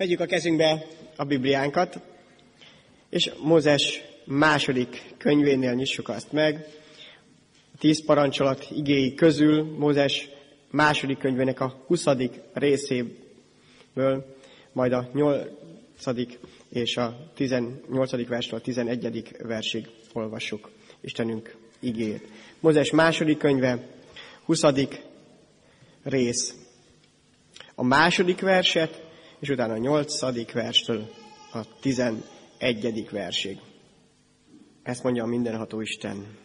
Vegyük a kezünkbe a Bibliánkat, és Mózes második könyvénél nyissuk azt meg. A tíz parancsolat igéi közül Mózes második könyvének a 20. részéből, majd a 8. és a 18. versről a 11. versig olvassuk Istenünk igéjét. Mózes második könyve, 20. rész. A második verset, és utána a 8. verstől a 11. versig. Ezt mondja a mindenható Isten.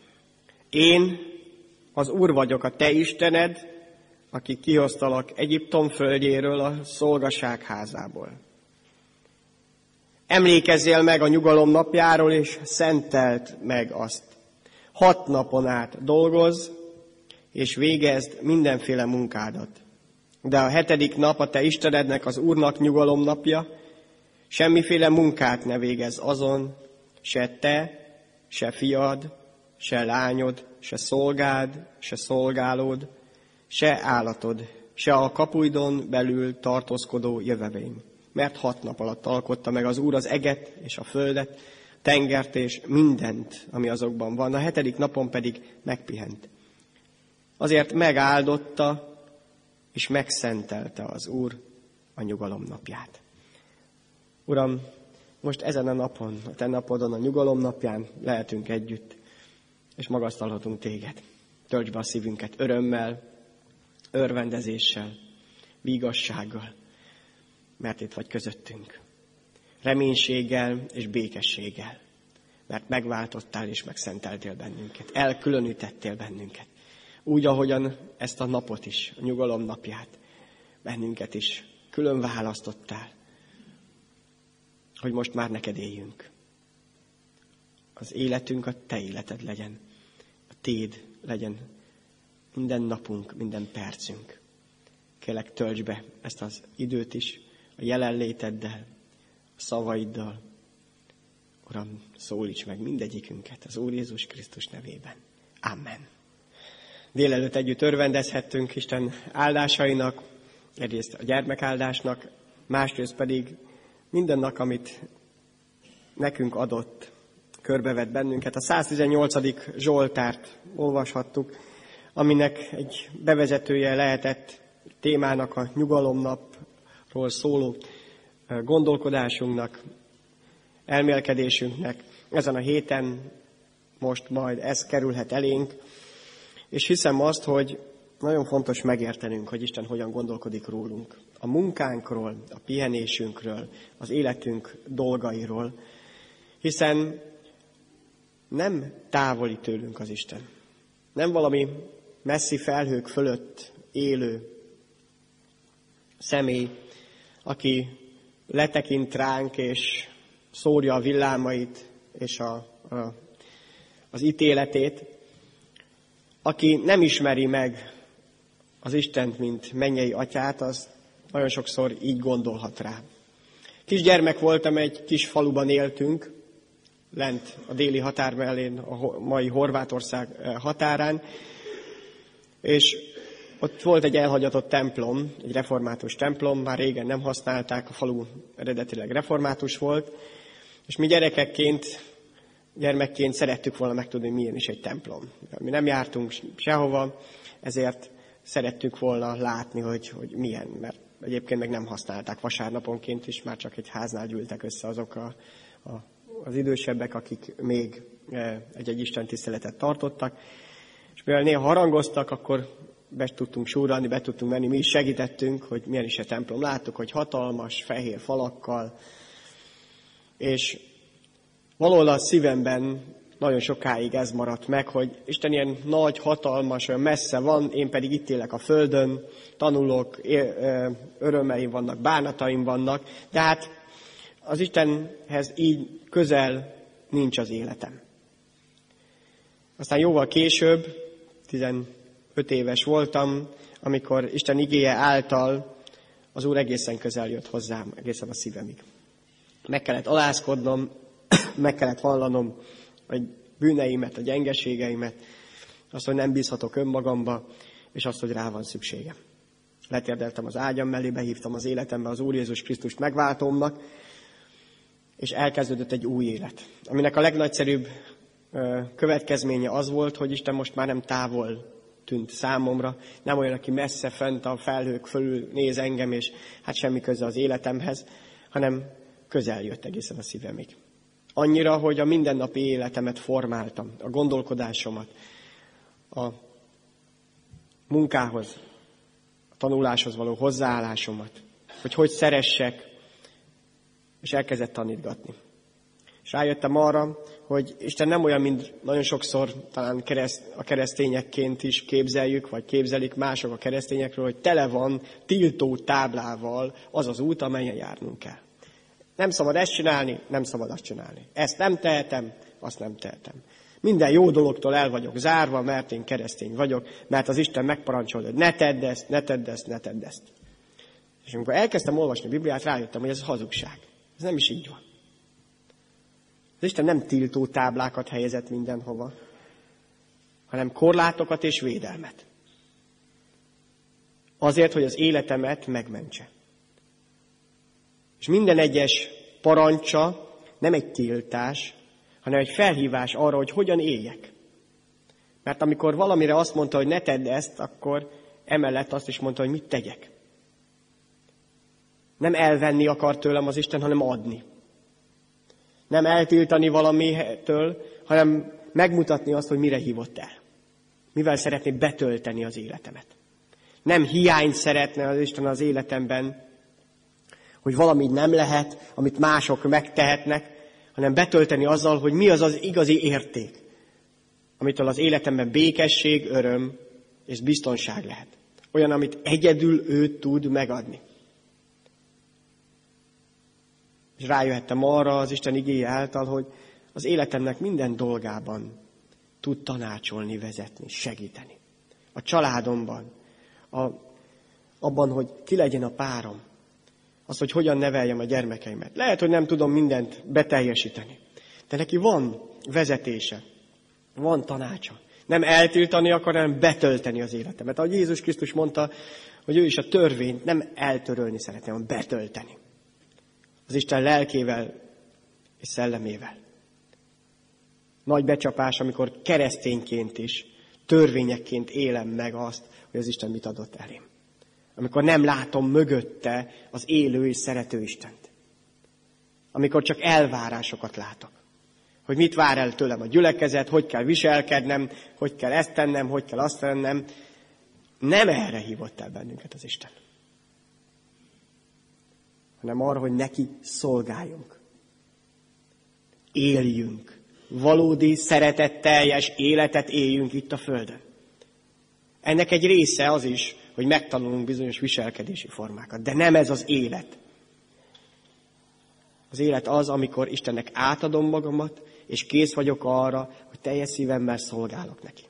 Én az Úr vagyok, a te Istened, aki kihoztalak Egyiptom földjéről a szolgaság házából. Emlékezzél meg a nyugalom napjáról, és szentelt meg azt. Hat napon át dolgoz, és végezd mindenféle munkádat. De a hetedik nap a te Istenednek, az Úrnak nyugalom napja, semmiféle munkát ne végez azon, se te, se fiad, se lányod, se szolgád, se szolgálód, se állatod, se a kapujdon belül tartózkodó jövevény. Mert hat nap alatt alkotta meg az Úr az eget és a földet, tengert és mindent, ami azokban van. A hetedik napon pedig megpihent. Azért megáldotta és megszentelte az Úr a nyugalom napját. Uram, most ezen a napon, a te napodon, a nyugalom napján lehetünk együtt, és magasztalhatunk téged. Töltsd be a szívünket örömmel, örvendezéssel, vígassággal, mert itt vagy közöttünk. Reménységgel és békességgel, mert megváltottál és megszenteltél bennünket, elkülönítettél bennünket. Úgy, ahogyan ezt a napot is, a nyugalom napját, bennünket is külön választottál, hogy most már neked éljünk. Az életünk a te életed legyen, a téd legyen minden napunk, minden percünk. Kélek, töltsd be ezt az időt is a jelenléteddel, a szavaiddal. Uram, szólíts meg mindegyikünket az Úr Jézus Krisztus nevében. Amen. Délelőtt együtt örvendezhettünk Isten áldásainak, egyrészt a gyermekáldásnak, másrészt pedig mindennak, amit nekünk adott, körbevett bennünket. A 118. Zsoltárt olvashattuk, aminek egy bevezetője lehetett témának a nyugalomnapról szóló gondolkodásunknak, elmélkedésünknek. Ezen a héten most majd ez kerülhet elénk, és hiszem azt, hogy nagyon fontos megértenünk, hogy Isten hogyan gondolkodik rólunk. A munkánkról, a pihenésünkről, az életünk dolgairól, hiszen nem távoli tőlünk az Isten. Nem valami messzi felhők fölött élő személy, aki letekint ránk és szórja a villámait és a, a, az ítéletét, aki nem ismeri meg az Istent, mint mennyei atyát, az nagyon sokszor így gondolhat rá. Kisgyermek voltam, egy kis faluban éltünk, lent a déli határ mellén, a mai Horvátország eh, határán, és ott volt egy elhagyatott templom, egy református templom, már régen nem használták, a falu eredetileg református volt, és mi gyerekekként, gyermekként szerettük volna megtudni, milyen is egy templom. Mi nem jártunk sehova, ezért szerettük volna látni, hogy, hogy milyen, mert egyébként meg nem használták vasárnaponként is, már csak egy háznál gyűltek össze azok a, a, az idősebbek, akik még eh, egy-egy Isten tiszteletet tartottak, és mivel néha harangoztak, akkor be tudtunk súrani, be tudtunk menni, mi is segítettünk, hogy milyen is a templom. Láttuk, hogy hatalmas, fehér falakkal, és valahol a szívemben nagyon sokáig ez maradt meg, hogy Isten ilyen nagy, hatalmas, olyan messze van, én pedig itt élek a földön, tanulok, örömeim vannak, bánataim vannak, de hát az Istenhez így közel nincs az életem. Aztán jóval később, 15 éves voltam, amikor Isten igéje által az Úr egészen közel jött hozzám, egészen a szívemig. Meg kellett alázkodnom, meg kellett vallanom a bűneimet, a gyengeségeimet, azt, hogy nem bízhatok önmagamba, és azt, hogy rá van szüksége. letérdeltem az ágyam mellé, behívtam az életembe az Úr Jézus Krisztust megváltómnak, és elkezdődött egy új élet, aminek a legnagyszerűbb következménye az volt, hogy Isten most már nem távol tűnt számomra, nem olyan, aki messze fent a felhők fölül néz engem, és hát semmi köze az életemhez, hanem közel jött egészen a szívemig. Annyira, hogy a mindennapi életemet formáltam, a gondolkodásomat, a munkához, a tanuláshoz való hozzáállásomat, hogy hogy szeressek, és elkezdett tanítgatni. És rájöttem arra, hogy Isten nem olyan, mint nagyon sokszor talán kereszt, a keresztényekként is képzeljük, vagy képzelik mások a keresztényekről, hogy tele van tiltó táblával az az út, amelyen járnunk kell. Nem szabad ezt csinálni, nem szabad azt csinálni. Ezt nem tehetem, azt nem tehetem. Minden jó dologtól el vagyok zárva, mert én keresztény vagyok, mert az Isten megparancsol, hogy ne tedd ezt, ne tedd ezt, ne tedd ezt. És amikor elkezdtem olvasni a Bibliát, rájöttem, hogy ez hazugság. Ez nem is így van. Az Isten nem tiltó táblákat helyezett mindenhova, hanem korlátokat és védelmet. Azért, hogy az életemet megmentse. És minden egyes parancsa nem egy tiltás, hanem egy felhívás arra, hogy hogyan éljek. Mert amikor valamire azt mondta, hogy ne tedd ezt, akkor emellett azt is mondta, hogy mit tegyek. Nem elvenni akar tőlem az Isten, hanem adni. Nem eltiltani valamitől, hanem megmutatni azt, hogy mire hívott el. Mivel szeretné betölteni az életemet. Nem hiány szeretne az Isten az életemben, hogy valami nem lehet, amit mások megtehetnek, hanem betölteni azzal, hogy mi az az igazi érték, amitől az életemben békesség, öröm és biztonság lehet. Olyan, amit egyedül ő tud megadni. És rájöhettem arra az Isten igéje által, hogy az életemnek minden dolgában tud tanácsolni, vezetni, segíteni. A családomban, a, abban, hogy ki legyen a párom, az, hogy hogyan neveljem a gyermekeimet. Lehet, hogy nem tudom mindent beteljesíteni, de neki van vezetése, van tanácsa. Nem eltiltani akar, hanem betölteni az életemet. Ahogy Jézus Krisztus mondta, hogy ő is a törvényt nem eltörölni szeretné, hanem betölteni. Az Isten lelkével és szellemével. Nagy becsapás, amikor keresztényként is, törvényekként élem meg azt, hogy az Isten mit adott elém amikor nem látom mögötte az élő és szerető Istent. Amikor csak elvárásokat látok. Hogy mit vár el tőlem a gyülekezet, hogy kell viselkednem, hogy kell ezt tennem, hogy kell azt tennem. Nem erre hívott el bennünket az Isten. Hanem arra, hogy neki szolgáljunk. Éljünk. Valódi, szeretetteljes életet éljünk itt a Földön. Ennek egy része az is, hogy megtanulunk bizonyos viselkedési formákat. De nem ez az élet. Az élet az, amikor Istennek átadom magamat, és kész vagyok arra, hogy teljes szívemmel szolgálok neki.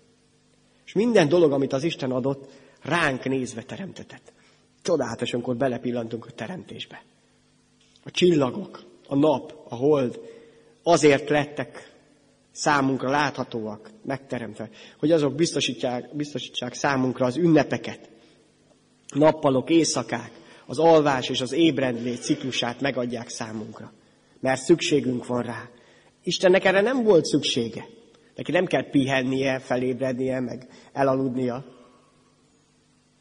És minden dolog, amit az Isten adott, ránk nézve teremtetett. Csodálatos, amikor belepillantunk a teremtésbe. A csillagok, a nap, a hold azért lettek számunkra láthatóak, megteremtve, hogy azok biztosítsák, biztosítsák számunkra az ünnepeket, nappalok, éjszakák, az alvás és az ébredlét ciklusát megadják számunkra. Mert szükségünk van rá. Istennek erre nem volt szüksége. Neki nem kell pihennie, felébrednie, meg elaludnia.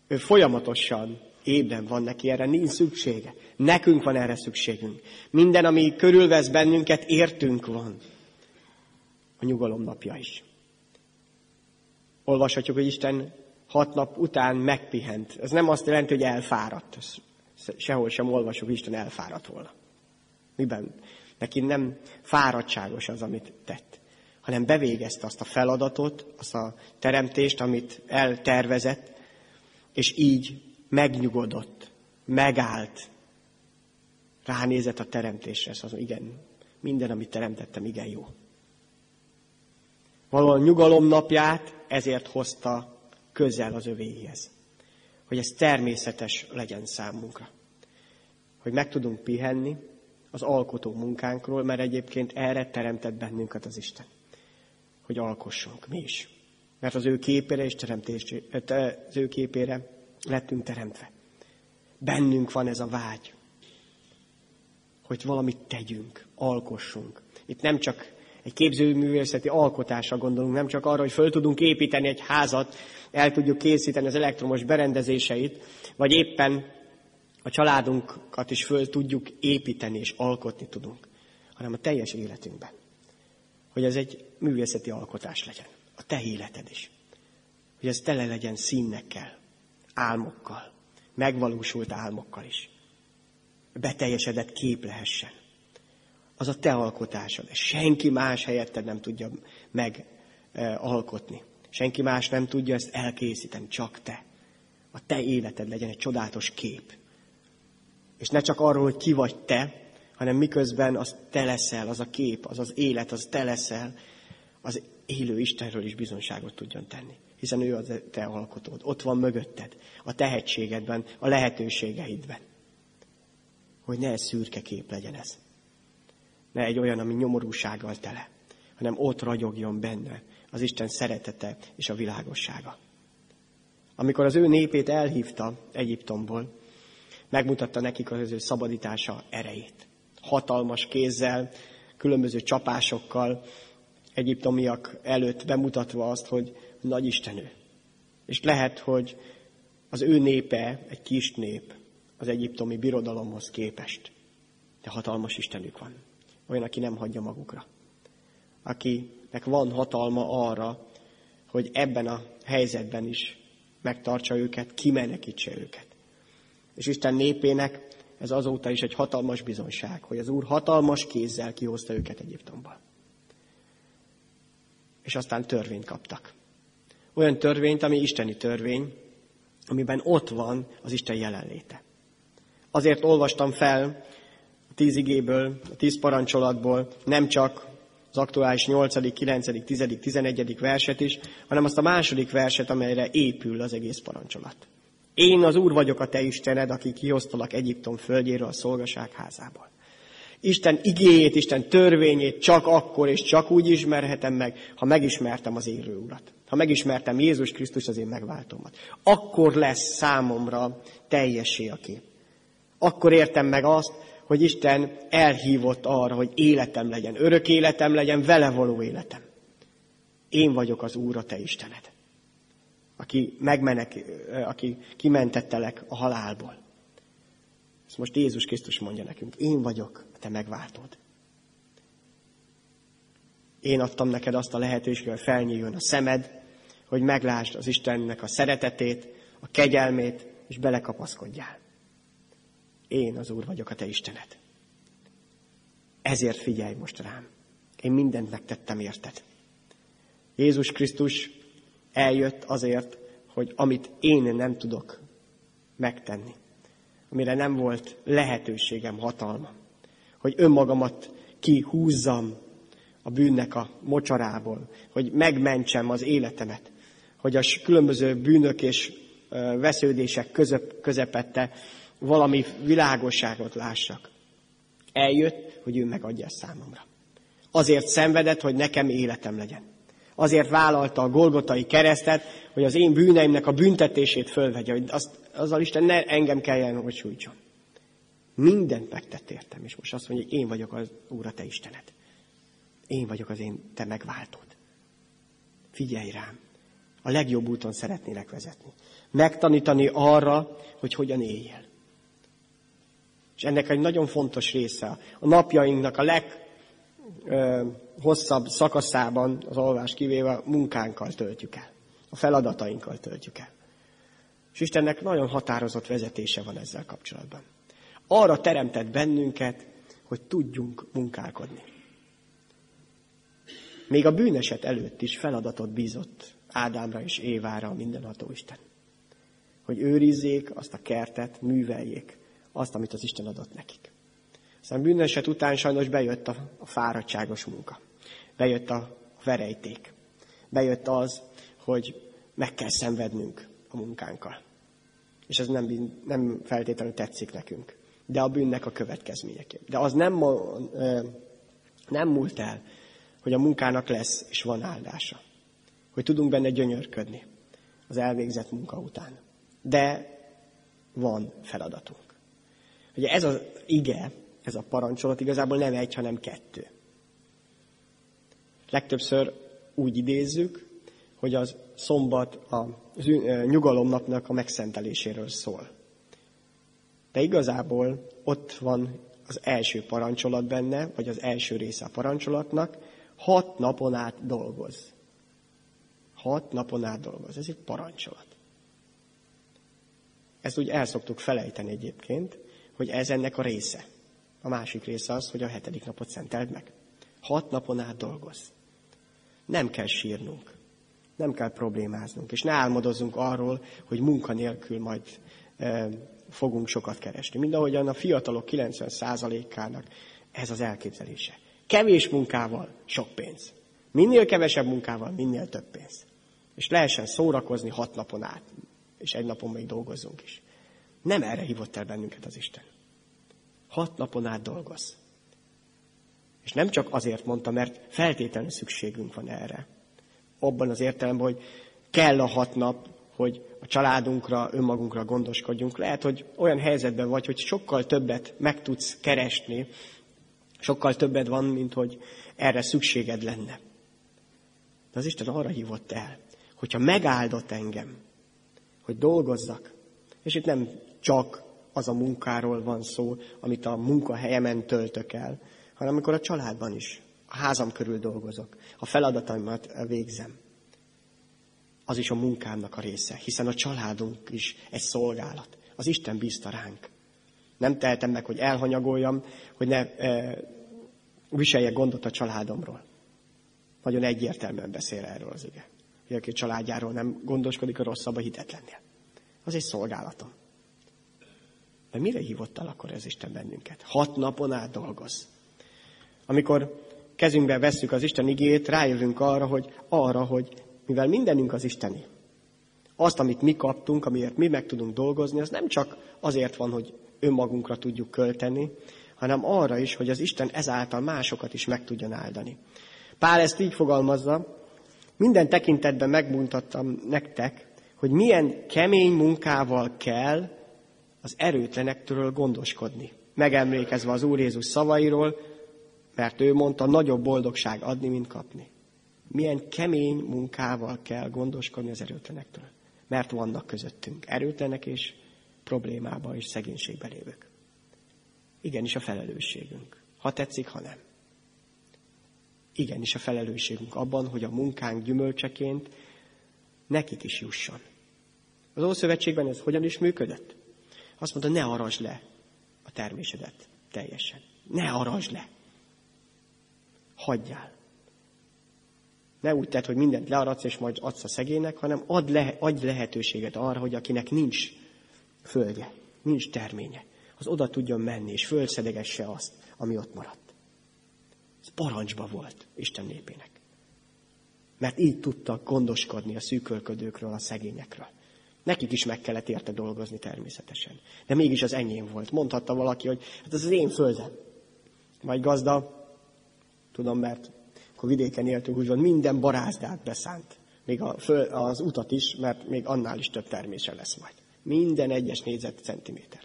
Ő folyamatosan ébren van neki, erre nincs szüksége. Nekünk van erre szükségünk. Minden, ami körülvesz bennünket, értünk van. A nyugalom napja is. Olvashatjuk, hogy Isten hat nap után megpihent. Ez nem azt jelenti, hogy elfáradt. Sehol sem olvasok, Isten elfáradt volna. Miben? Neki nem fáradtságos az, amit tett, hanem bevégezte azt a feladatot, azt a teremtést, amit eltervezett, és így megnyugodott, megállt, ránézett a teremtésre, azt mondja, igen, minden, amit teremtettem, igen jó. Valóan nyugalom napját ezért hozta közel az övéhez. Hogy ez természetes legyen számunkra. Hogy meg tudunk pihenni az alkotó munkánkról, mert egyébként erre teremtett bennünket az Isten. Hogy alkossunk mi is. Mert az ő képére és teremtés, az ő képére lettünk teremtve. Bennünk van ez a vágy, hogy valamit tegyünk, alkossunk. Itt nem csak egy képzőművészeti alkotásra gondolunk, nem csak arra, hogy föl tudunk építeni egy házat, el tudjuk készíteni az elektromos berendezéseit, vagy éppen a családunkat is föl tudjuk építeni és alkotni tudunk, hanem a teljes életünkben. Hogy ez egy művészeti alkotás legyen. A te életed is. Hogy ez tele legyen színekkel, álmokkal, megvalósult álmokkal is. Beteljesedett kép lehessen. Az a te alkotásod. Senki más helyetted nem tudja megalkotni. Senki más nem tudja ezt elkészíteni, csak te. A te életed legyen egy csodálatos kép. És ne csak arról, hogy ki vagy te, hanem miközben az te leszel, az a kép, az az élet, az te leszel, az élő Istenről is bizonságot tudjon tenni. Hiszen ő az te alkotód. Ott van mögötted, a tehetségedben, a lehetőségeidben. Hogy ne egy szürke kép legyen ez. Ne egy olyan, ami nyomorúsággal tele, hanem ott ragyogjon benne az Isten szeretete és a világossága. Amikor az ő népét elhívta Egyiptomból, megmutatta nekik az ő szabadítása erejét. Hatalmas kézzel, különböző csapásokkal, egyiptomiak előtt bemutatva azt, hogy nagy Istenő. És lehet, hogy az ő népe egy kis nép az egyiptomi birodalomhoz képest. De hatalmas Istenük van. Olyan, aki nem hagyja magukra. Akinek van hatalma arra, hogy ebben a helyzetben is megtartsa őket, kimenekítse őket. És Isten népének ez azóta is egy hatalmas bizonság, hogy az Úr hatalmas kézzel kihozta őket Egyiptomból. És aztán törvényt kaptak. Olyan törvényt, ami isteni törvény, amiben ott van az Isten jelenléte. Azért olvastam fel tíz igéből, a tíz parancsolatból nem csak az aktuális 8., 9., 10., 11. verset is, hanem azt a második verset, amelyre épül az egész parancsolat. Én az Úr vagyok a te Istened, aki kihoztalak Egyiptom földjéről a szolgaság házából. Isten igéjét, Isten törvényét csak akkor és csak úgy ismerhetem meg, ha megismertem az élő Urat. Ha megismertem Jézus Krisztus az én megváltómat. Akkor lesz számomra teljessé a kép. Akkor értem meg azt, hogy Isten elhívott arra, hogy életem legyen, örök életem legyen, vele való életem. Én vagyok az Úr, a te Istened aki, megmenek, aki kimentettelek a halálból. Ezt most Jézus Krisztus mondja nekünk. Én vagyok a te megváltód. Én adtam neked azt a lehetőséget, hogy felnyíljon a szemed, hogy meglásd az Istennek a szeretetét, a kegyelmét, és belekapaszkodjál. Én az Úr vagyok a te Istened. Ezért figyelj most rám. Én mindent megtettem érted. Jézus Krisztus eljött azért, hogy amit én nem tudok megtenni, amire nem volt lehetőségem, hatalma, hogy önmagamat kihúzzam a bűnnek a mocsarából, hogy megmentsem az életemet, hogy a különböző bűnök és vesződések közep, közepette valami világosságot lássak. Eljött, hogy ő megadja számomra. Azért szenvedett, hogy nekem életem legyen. Azért vállalta a Golgotai keresztet, hogy az én bűneimnek a büntetését fölvegye, hogy azt, azzal Isten ne engem kelljen, hogy sújtson. Mindent megtett értem, és most azt mondja, hogy én vagyok az Úr, a te Istened. Én vagyok az én te megváltód. Figyelj rám. A legjobb úton szeretnélek vezetni. Megtanítani arra, hogy hogyan éljél. És ennek egy nagyon fontos része a napjainknak a leg hosszabb szakaszában az alvás kivéve munkánkkal töltjük el. A feladatainkkal töltjük el. És Istennek nagyon határozott vezetése van ezzel kapcsolatban. Arra teremtett bennünket, hogy tudjunk munkálkodni. Még a bűneset előtt is feladatot bízott Ádámra és Évára a mindenható Isten. Hogy őrizzék azt a kertet, műveljék azt, amit az Isten adott nekik. Aztán bűneset után sajnos bejött a, a fáradtságos munka. Bejött a verejték. Bejött az, hogy meg kell szenvednünk a munkánkkal. És ez nem, nem feltétlenül tetszik nekünk. De a bűnnek a következményeként. De az nem, nem múlt el, hogy a munkának lesz és van áldása. Hogy tudunk benne gyönyörködni az elvégzett munka után. De van feladatunk. Ugye ez az ige, ez a parancsolat igazából nem egy, hanem kettő. Legtöbbször úgy idézzük, hogy az szombat a nyugalomnapnak a megszenteléséről szól. De igazából ott van az első parancsolat benne, vagy az első része a parancsolatnak, hat napon át dolgoz. Hat napon át dolgoz. Ez egy parancsolat. Ezt úgy el szoktuk felejteni egyébként, hogy ez ennek a része. A másik része az, hogy a hetedik napot szenteld meg. Hat napon át dolgoz. Nem kell sírnunk. Nem kell problémáznunk. És ne álmodozzunk arról, hogy munka nélkül majd e, fogunk sokat keresni. Mind ahogyan a fiatalok 90%-ának ez az elképzelése. Kevés munkával sok pénz. Minél kevesebb munkával, minél több pénz. És lehessen szórakozni hat napon át, és egy napon még dolgozzunk is. Nem erre hívott el bennünket az Isten. Hat napon át dolgoz. És nem csak azért mondta, mert feltétlenül szükségünk van erre. Abban az értelemben, hogy kell a hat nap, hogy a családunkra, önmagunkra gondoskodjunk. Lehet, hogy olyan helyzetben vagy, hogy sokkal többet meg tudsz keresni, sokkal többet van, mint hogy erre szükséged lenne. De az Isten arra hívott el, hogyha megáldott engem, hogy dolgozzak, és itt nem csak az a munkáról van szó, amit a munkahelyemen töltök el, hanem amikor a családban is, a házam körül dolgozok, a feladataimat végzem. Az is a munkámnak a része, hiszen a családunk is egy szolgálat. Az Isten bízta ránk. Nem tehetem meg, hogy elhanyagoljam, hogy ne e, viseljek gondot a családomról. Nagyon egyértelműen beszél erről az ige. Hogy aki a családjáról nem gondoskodik, a rosszabb a hitetlennél. Az egy szolgálatom. De mire hívott el akkor ez Isten bennünket? Hat napon át dolgoz. Amikor kezünkbe vesszük az Isten igét, rájövünk arra, hogy arra, hogy mivel mindenünk az Isteni, azt, amit mi kaptunk, amiért mi meg tudunk dolgozni, az nem csak azért van, hogy önmagunkra tudjuk költeni, hanem arra is, hogy az Isten ezáltal másokat is meg tudjon áldani. Pál ezt így fogalmazza, minden tekintetben megmutattam nektek, hogy milyen kemény munkával kell az erőtlenektől gondoskodni. Megemlékezve az Úr Jézus szavairól, mert ő mondta, nagyobb boldogság adni, mint kapni. Milyen kemény munkával kell gondoskodni az erőtlenektől. Mert vannak közöttünk erőtlenek és problémába és szegénységbe lévők. Igenis a felelősségünk. Ha tetszik, ha nem. Igenis a felelősségünk abban, hogy a munkánk gyümölcseként nekik is jusson. Az Ószövetségben ez hogyan is működött? Azt mondta, ne arasd le a termésedet teljesen. Ne arasd le. Hagyjál. Ne úgy tedd, hogy mindent learadsz, és majd adsz a szegénynek, hanem add, le, adj lehetőséget arra, hogy akinek nincs földje, nincs terménye, az oda tudjon menni, és fölszedegesse azt, ami ott maradt. Ez parancsba volt Isten népének. Mert így tudtak gondoskodni a szűkölködőkről, a szegényekről. Nekik is meg kellett érte dolgozni természetesen. De mégis az enyém volt. Mondhatta valaki, hogy hát ez az én földem. Majd gazda, tudom, mert akkor vidéken éltünk, úgy van, minden barázdát beszánt. Még a föl, az utat is, mert még annál is több termése lesz majd. Minden egyes négyzetcentiméter.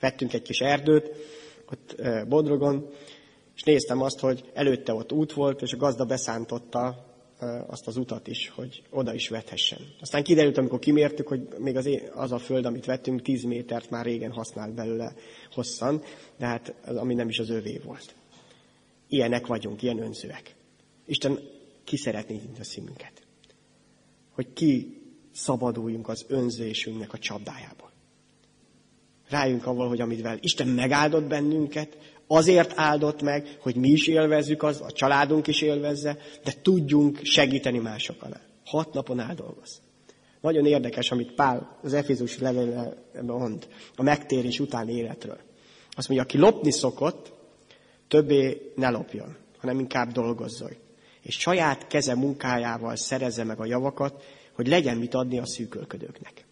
Vettünk egy kis erdőt, ott Bodrogon, és néztem azt, hogy előtte ott út volt, és a gazda beszántotta azt az utat is, hogy oda is vethessen. Aztán kiderült, amikor kimértük, hogy még az, az a föld, amit vettünk, 10 métert már régen használt belőle hosszan, de hát az, ami nem is az övé volt. Ilyenek vagyunk, ilyen önzőek. Isten ki szeretné nyitni a szívünket. Hogy ki szabaduljunk az önzésünknek a csapdájából. Rájunk avval, hogy amivel Isten megáldott bennünket, Azért áldott meg, hogy mi is élvezzük az, a családunk is élvezze, de tudjunk segíteni másokon. Hat napon áldolgoz. Nagyon érdekes, amit Pál az Efézus levélben mond a megtérés utáni életről. Azt mondja, aki lopni szokott, többé ne lopjon, hanem inkább dolgozzon. És saját keze munkájával szerezze meg a javakat, hogy legyen mit adni a szűkölködőknek.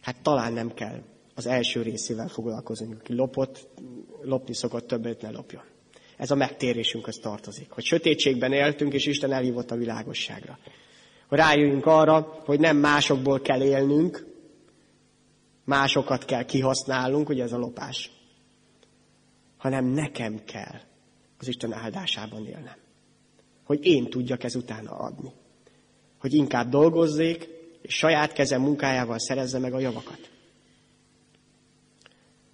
Hát talán nem kell az első részével foglalkozunk. Aki lopott, lopni szokott, többet ne lopjon. Ez a megtérésünkhöz tartozik. Hogy sötétségben éltünk, és Isten elhívott a világosságra. Hogy rájöjjünk arra, hogy nem másokból kell élnünk, másokat kell kihasználnunk, ugye ez a lopás, hanem nekem kell az Isten áldásában élnem. Hogy én tudjak ezután adni. Hogy inkább dolgozzék, és saját kezem munkájával szerezze meg a javakat.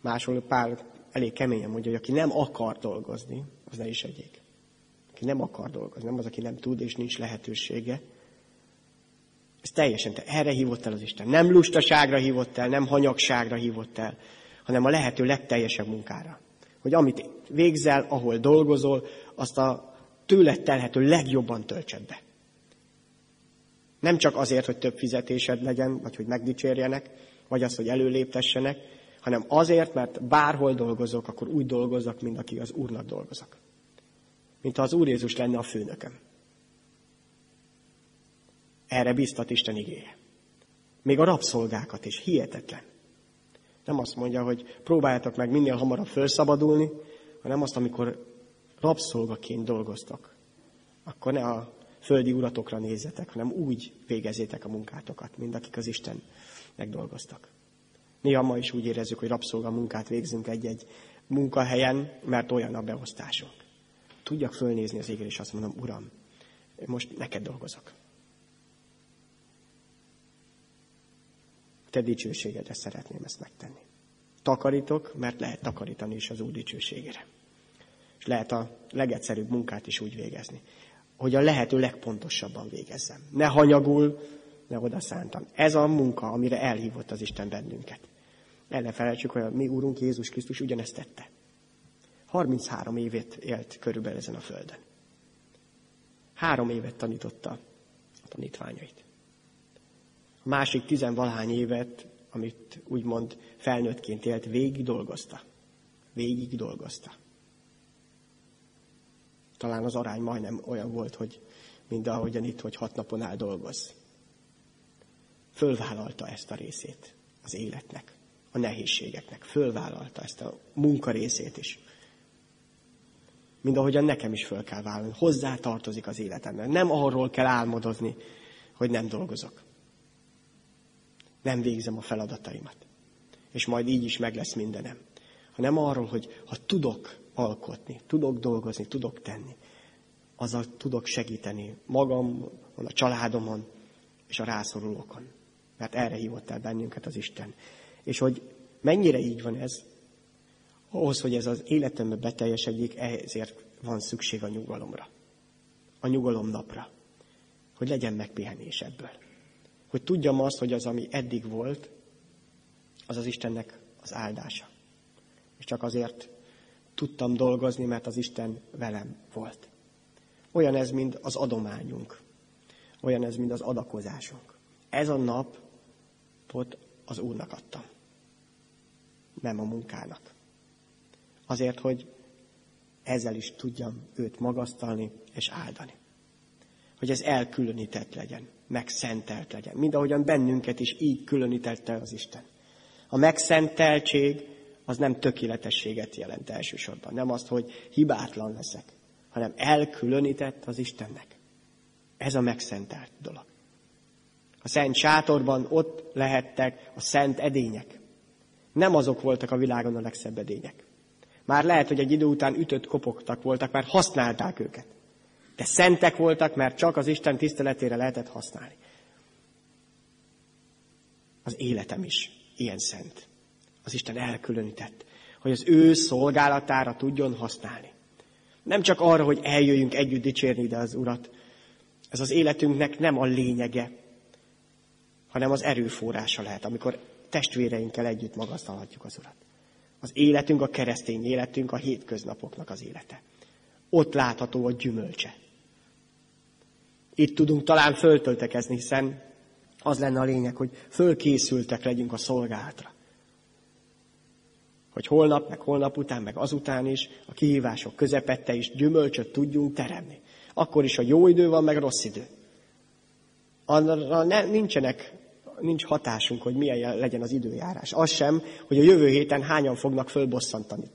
Máshol pár elég keményen mondja, hogy aki nem akar dolgozni, az ne is egyék. Aki nem akar dolgozni, nem az, aki nem tud és nincs lehetősége. Ez teljesen, te, erre hívott el az Isten. Nem lustaságra hívott el, nem hanyagságra hívott el, hanem a lehető legteljesebb munkára. Hogy amit végzel, ahol dolgozol, azt a tőled telhető legjobban töltsed be. Nem csak azért, hogy több fizetésed legyen, vagy hogy megdicsérjenek, vagy az, hogy előléptessenek, hanem azért, mert bárhol dolgozok, akkor úgy dolgozok, mint aki az Úrnak dolgozok. Mint ha az Úr Jézus lenne a főnököm. Erre biztat Isten igéje. Még a rabszolgákat is. Hihetetlen. Nem azt mondja, hogy próbáljátok meg minél hamarabb felszabadulni, hanem azt, amikor rabszolgaként dolgoztok, akkor ne a földi uratokra nézzetek, hanem úgy végezétek a munkátokat, mint akik az Isten megdolgoztak. Néha ma is úgy érezzük, hogy rabszolga munkát végzünk egy-egy munkahelyen, mert olyan a beosztásunk. Tudjak fölnézni az égre, és azt mondom, Uram, most neked dolgozok. Te dicsőségedre szeretném ezt megtenni. Takarítok, mert lehet takarítani is az Úr dicsőségére. És lehet a legegyszerűbb munkát is úgy végezni, hogy a lehető legpontosabban végezzem. Ne hanyagul, ne oda szántam. Ez a munka, amire elhívott az Isten bennünket. El felejtsük, hogy a mi Úrunk Jézus Krisztus ugyanezt tette. 33 évet élt körülbelül ezen a földön. Három évet tanította a tanítványait. A másik tizenvalahány évet, amit úgymond felnőttként élt, végig dolgozta. Végig dolgozta. Talán az arány majdnem olyan volt, hogy mint ahogyan itt, hogy hat napon áll dolgoz. Fölvállalta ezt a részét az életnek, a nehézségeknek. Fölvállalta ezt a munka részét is. Mind ahogyan nekem is föl kell vállalni. Hozzá tartozik az életemben. Nem arról kell álmodozni, hogy nem dolgozok. Nem végzem a feladataimat. És majd így is meg lesz mindenem. Hanem arról, hogy ha tudok alkotni, tudok dolgozni, tudok tenni, azzal tudok segíteni magamon, a családomon és a rászorulókon. Mert erre hívott el bennünket az Isten. És hogy mennyire így van ez, ahhoz, hogy ez az életembe beteljesedjék, ezért van szükség a nyugalomra. A nyugalom napra. Hogy legyen megpihenés ebből. Hogy tudjam azt, hogy az, ami eddig volt, az az Istennek az áldása. És csak azért tudtam dolgozni, mert az Isten velem volt. Olyan ez, mint az adományunk. Olyan ez, mint az adakozásunk. Ez a napot az Úrnak adtam. Nem a munkának. Azért, hogy ezzel is tudjam őt magasztalni és áldani. Hogy ez elkülönített legyen, megszentelt legyen. Mind ahogyan bennünket is így különítette az Isten. A megszenteltség az nem tökéletességet jelent elsősorban. Nem azt, hogy hibátlan leszek, hanem elkülönített az Istennek. Ez a megszentelt dolog. A szent sátorban ott lehettek a szent edények. Nem azok voltak a világon a legszebb edények. Már lehet, hogy egy idő után ütött kopogtak voltak, mert használták őket. De szentek voltak, mert csak az Isten tiszteletére lehetett használni. Az életem is ilyen szent. Az Isten elkülönített, hogy az ő szolgálatára tudjon használni. Nem csak arra, hogy eljöjjünk együtt dicsérni ide az Urat. Ez az életünknek nem a lényege, hanem az erőforrása lehet, amikor testvéreinkkel együtt magasztalhatjuk az Urat. Az életünk, a keresztény életünk, a hétköznapoknak az élete. Ott látható a gyümölcse. Itt tudunk talán föltöltekezni, hiszen az lenne a lényeg, hogy fölkészültek legyünk a szolgálatra. Hogy holnap, meg holnap után, meg azután is a kihívások közepette is gyümölcsöt tudjunk teremni. Akkor is, a jó idő van, meg rossz idő. Arra ne, nincsenek nincs hatásunk, hogy milyen legyen az időjárás. Az sem, hogy a jövő héten hányan fognak fölbosszantani.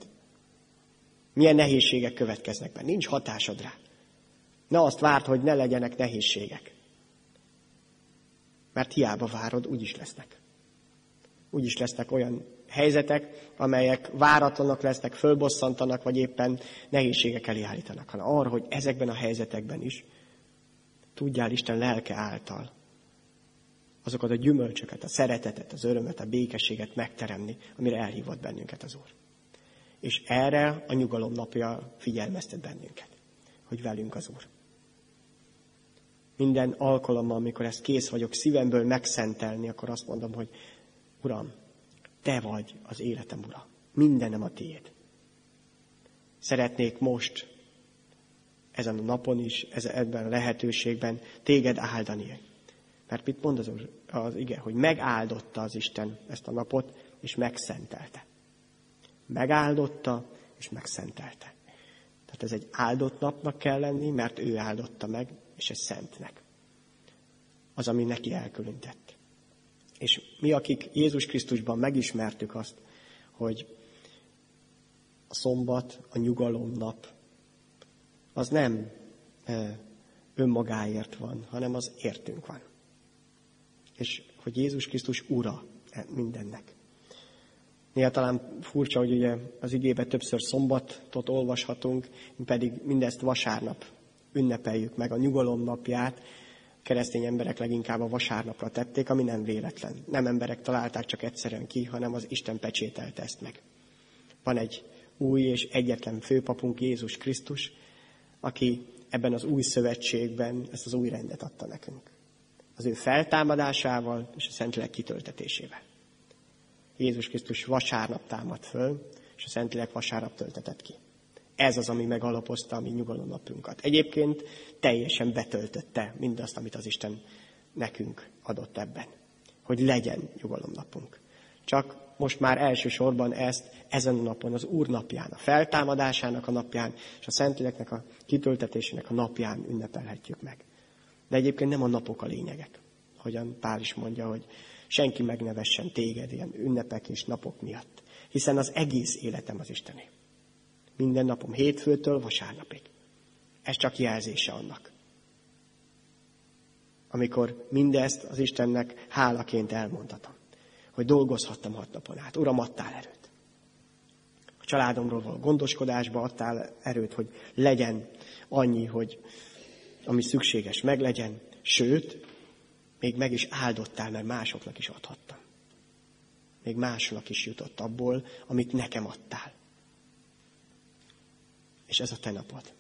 Milyen nehézségek következnek be. Nincs hatásod rá. Ne azt várt, hogy ne legyenek nehézségek. Mert hiába várod, úgy is lesznek. Úgyis lesznek olyan helyzetek, amelyek váratlanak lesznek, fölbosszantanak, vagy éppen nehézségek elé állítanak, hanem arra, hogy ezekben a helyzetekben is tudjál Isten lelke által azokat a gyümölcsöket, a szeretetet, az örömet, a békességet megteremni, amire elhívott bennünket az Úr. És erre a nyugalom napja figyelmeztet bennünket, hogy velünk az Úr. Minden alkalommal, amikor ezt kész vagyok szívemből megszentelni, akkor azt mondom, hogy Uram, Te vagy az életem Ura. Mindenem a Tiéd. Szeretnék most, ezen a napon is, ebben a lehetőségben Téged áldani. Mert mit mond az, az ige? Hogy megáldotta az Isten ezt a napot, és megszentelte. Megáldotta, és megszentelte. Tehát ez egy áldott napnak kell lenni, mert ő áldotta meg, és ez szentnek. Az, ami neki elkülönített. És mi, akik Jézus Krisztusban megismertük azt, hogy a szombat, a nyugalom nap, az nem önmagáért van, hanem az értünk van. És hogy Jézus Krisztus ura mindennek. Néha talán furcsa, hogy ugye az igébe többször szombatot olvashatunk, pedig mindezt vasárnap ünnepeljük meg a nyugalom napját. Keresztény emberek leginkább a vasárnapra tették, ami nem véletlen. Nem emberek találták csak egyszerűen ki, hanem az Isten pecsételte ezt meg. Van egy új és egyetlen főpapunk, Jézus Krisztus, aki ebben az új szövetségben ezt az új rendet adta nekünk. Az ő feltámadásával és a Szentlélek kitöltetésével. Jézus Krisztus vasárnap támad föl, és a Szentlélek vasárnap töltetett ki. Ez az, ami megalapozta a mi nyugalomnapunkat. Egyébként teljesen betöltötte mindazt, amit az Isten nekünk adott ebben. Hogy legyen nyugalomnapunk. Csak most már elsősorban ezt ezen a napon, az Úr napján, a feltámadásának a napján, és a Szentléleknek a kitöltetésének a napján ünnepelhetjük meg. De egyébként nem a napok a lényegek. Hogyan Pál is mondja, hogy senki megnevessen téged ilyen ünnepek és napok miatt. Hiszen az egész életem az Istené. Minden napom hétfőtől vasárnapig. Ez csak jelzése annak. Amikor mindezt az Istennek hálaként elmondhatom. Hogy dolgozhattam hat napon át. Uram, adtál erőt. A családomról való gondoskodásba adtál erőt, hogy legyen annyi, hogy ami szükséges meglegyen. Sőt, még meg is áldottál, mert másoknak is adhattam. Még másnak is jutott abból, amit nekem adtál. És ez a te napod.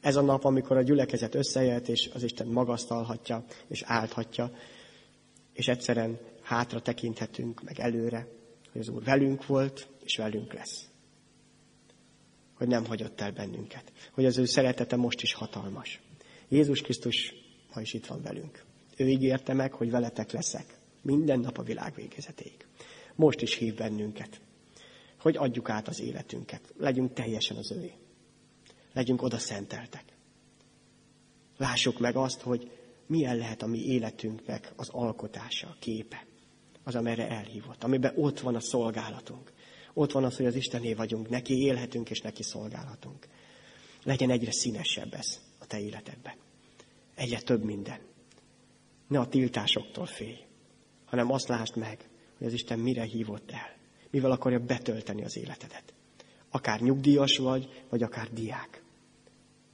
Ez a nap, amikor a gyülekezet összejött, és az Isten magasztalhatja, és álthatja, és egyszerűen hátra tekinthetünk, meg előre, hogy az Úr velünk volt, és velünk lesz. Hogy nem hagyott el bennünket. Hogy az ő szeretete most is hatalmas. Jézus Krisztus ma is itt van velünk. Ő ígérte meg, hogy veletek leszek. Minden nap a világ végezetéig. Most is hív bennünket, hogy adjuk át az életünket. Legyünk teljesen az övé. Legyünk oda szenteltek. Lássuk meg azt, hogy milyen lehet a mi életünknek az alkotása, a képe. Az, amire elhívott. Amiben ott van a szolgálatunk. Ott van az, hogy az Istené vagyunk, neki élhetünk és neki szolgálhatunk. Legyen egyre színesebb ez a te életedben. Egyre több minden. Ne a tiltásoktól félj, hanem azt lásd meg, hogy az Isten mire hívott el. Mivel akarja betölteni az életedet. Akár nyugdíjas vagy, vagy akár diák.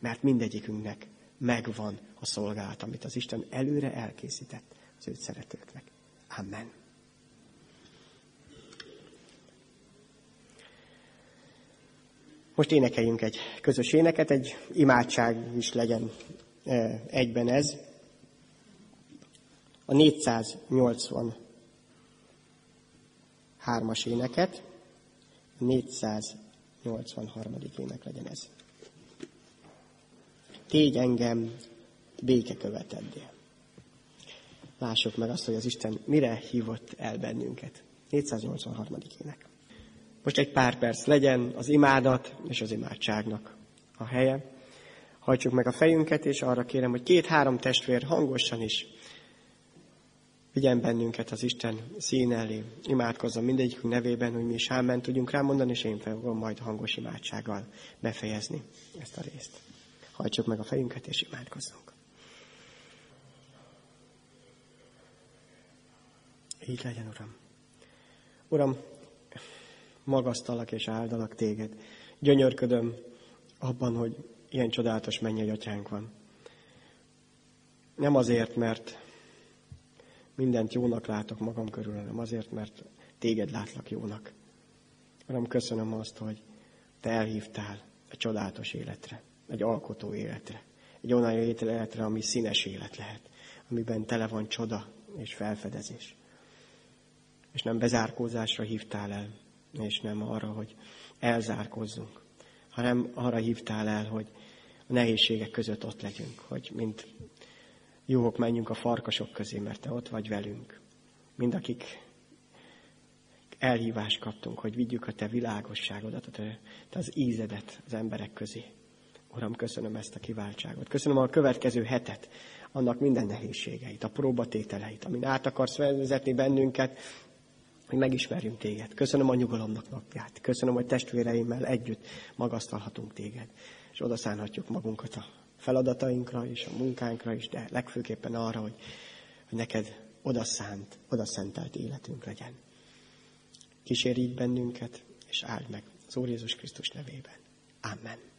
Mert mindegyikünknek megvan a szolgálat, amit az Isten előre elkészített az őt szeretőknek. Amen. Most énekeljünk egy közös éneket, egy imádság is legyen egyben ez. A 483-as éneket, a 483. ének legyen ez. Tégy engem béke követeddél. Lássuk meg azt, hogy az Isten mire hívott el bennünket. 483. ének. Most egy pár perc legyen az imádat és az imádságnak a helye. Hajtsuk meg a fejünket, és arra kérem, hogy két-három testvér hangosan is vigyen bennünket az Isten szín elé. Imádkozzon mindegyikünk nevében, hogy mi is ámen tudjunk rámondani, és én fogom majd hangos imádsággal befejezni ezt a részt. Hajtsuk meg a fejünket, és imádkozzunk. Így legyen, Uram. Uram, magasztalak és áldalak téged. Gyönyörködöm abban, hogy ilyen csodálatos mennyei atyánk van. Nem azért, mert mindent jónak látok magam körül, hanem azért, mert téged látlak jónak. Uram, köszönöm azt, hogy te elhívtál egy csodálatos életre, egy alkotó életre, egy olyan életre, ami színes élet lehet, amiben tele van csoda és felfedezés. És nem bezárkózásra hívtál el, és nem arra, hogy elzárkózzunk, hanem arra hívtál el, hogy a nehézségek között ott legyünk, hogy mint jók menjünk a farkasok közé, mert te ott vagy velünk. Mind akik elhívást kaptunk, hogy vigyük a te világosságodat, a te, te az ízedet az emberek közé. Uram, köszönöm ezt a kiváltságot. Köszönöm a következő hetet, annak minden nehézségeit, a próbatételeit, amin át akarsz vezetni bennünket, hogy megismerjünk téged. Köszönöm a nyugalomnak napját. Köszönöm, hogy testvéreimmel együtt magasztalhatunk téged. És odaszánhatjuk magunkat a feladatainkra és a munkánkra is, de legfőképpen arra, hogy, hogy neked odaszánt, odaszentelt életünk legyen. Kísérj így bennünket, és áld meg az Úr Jézus Krisztus nevében. Amen.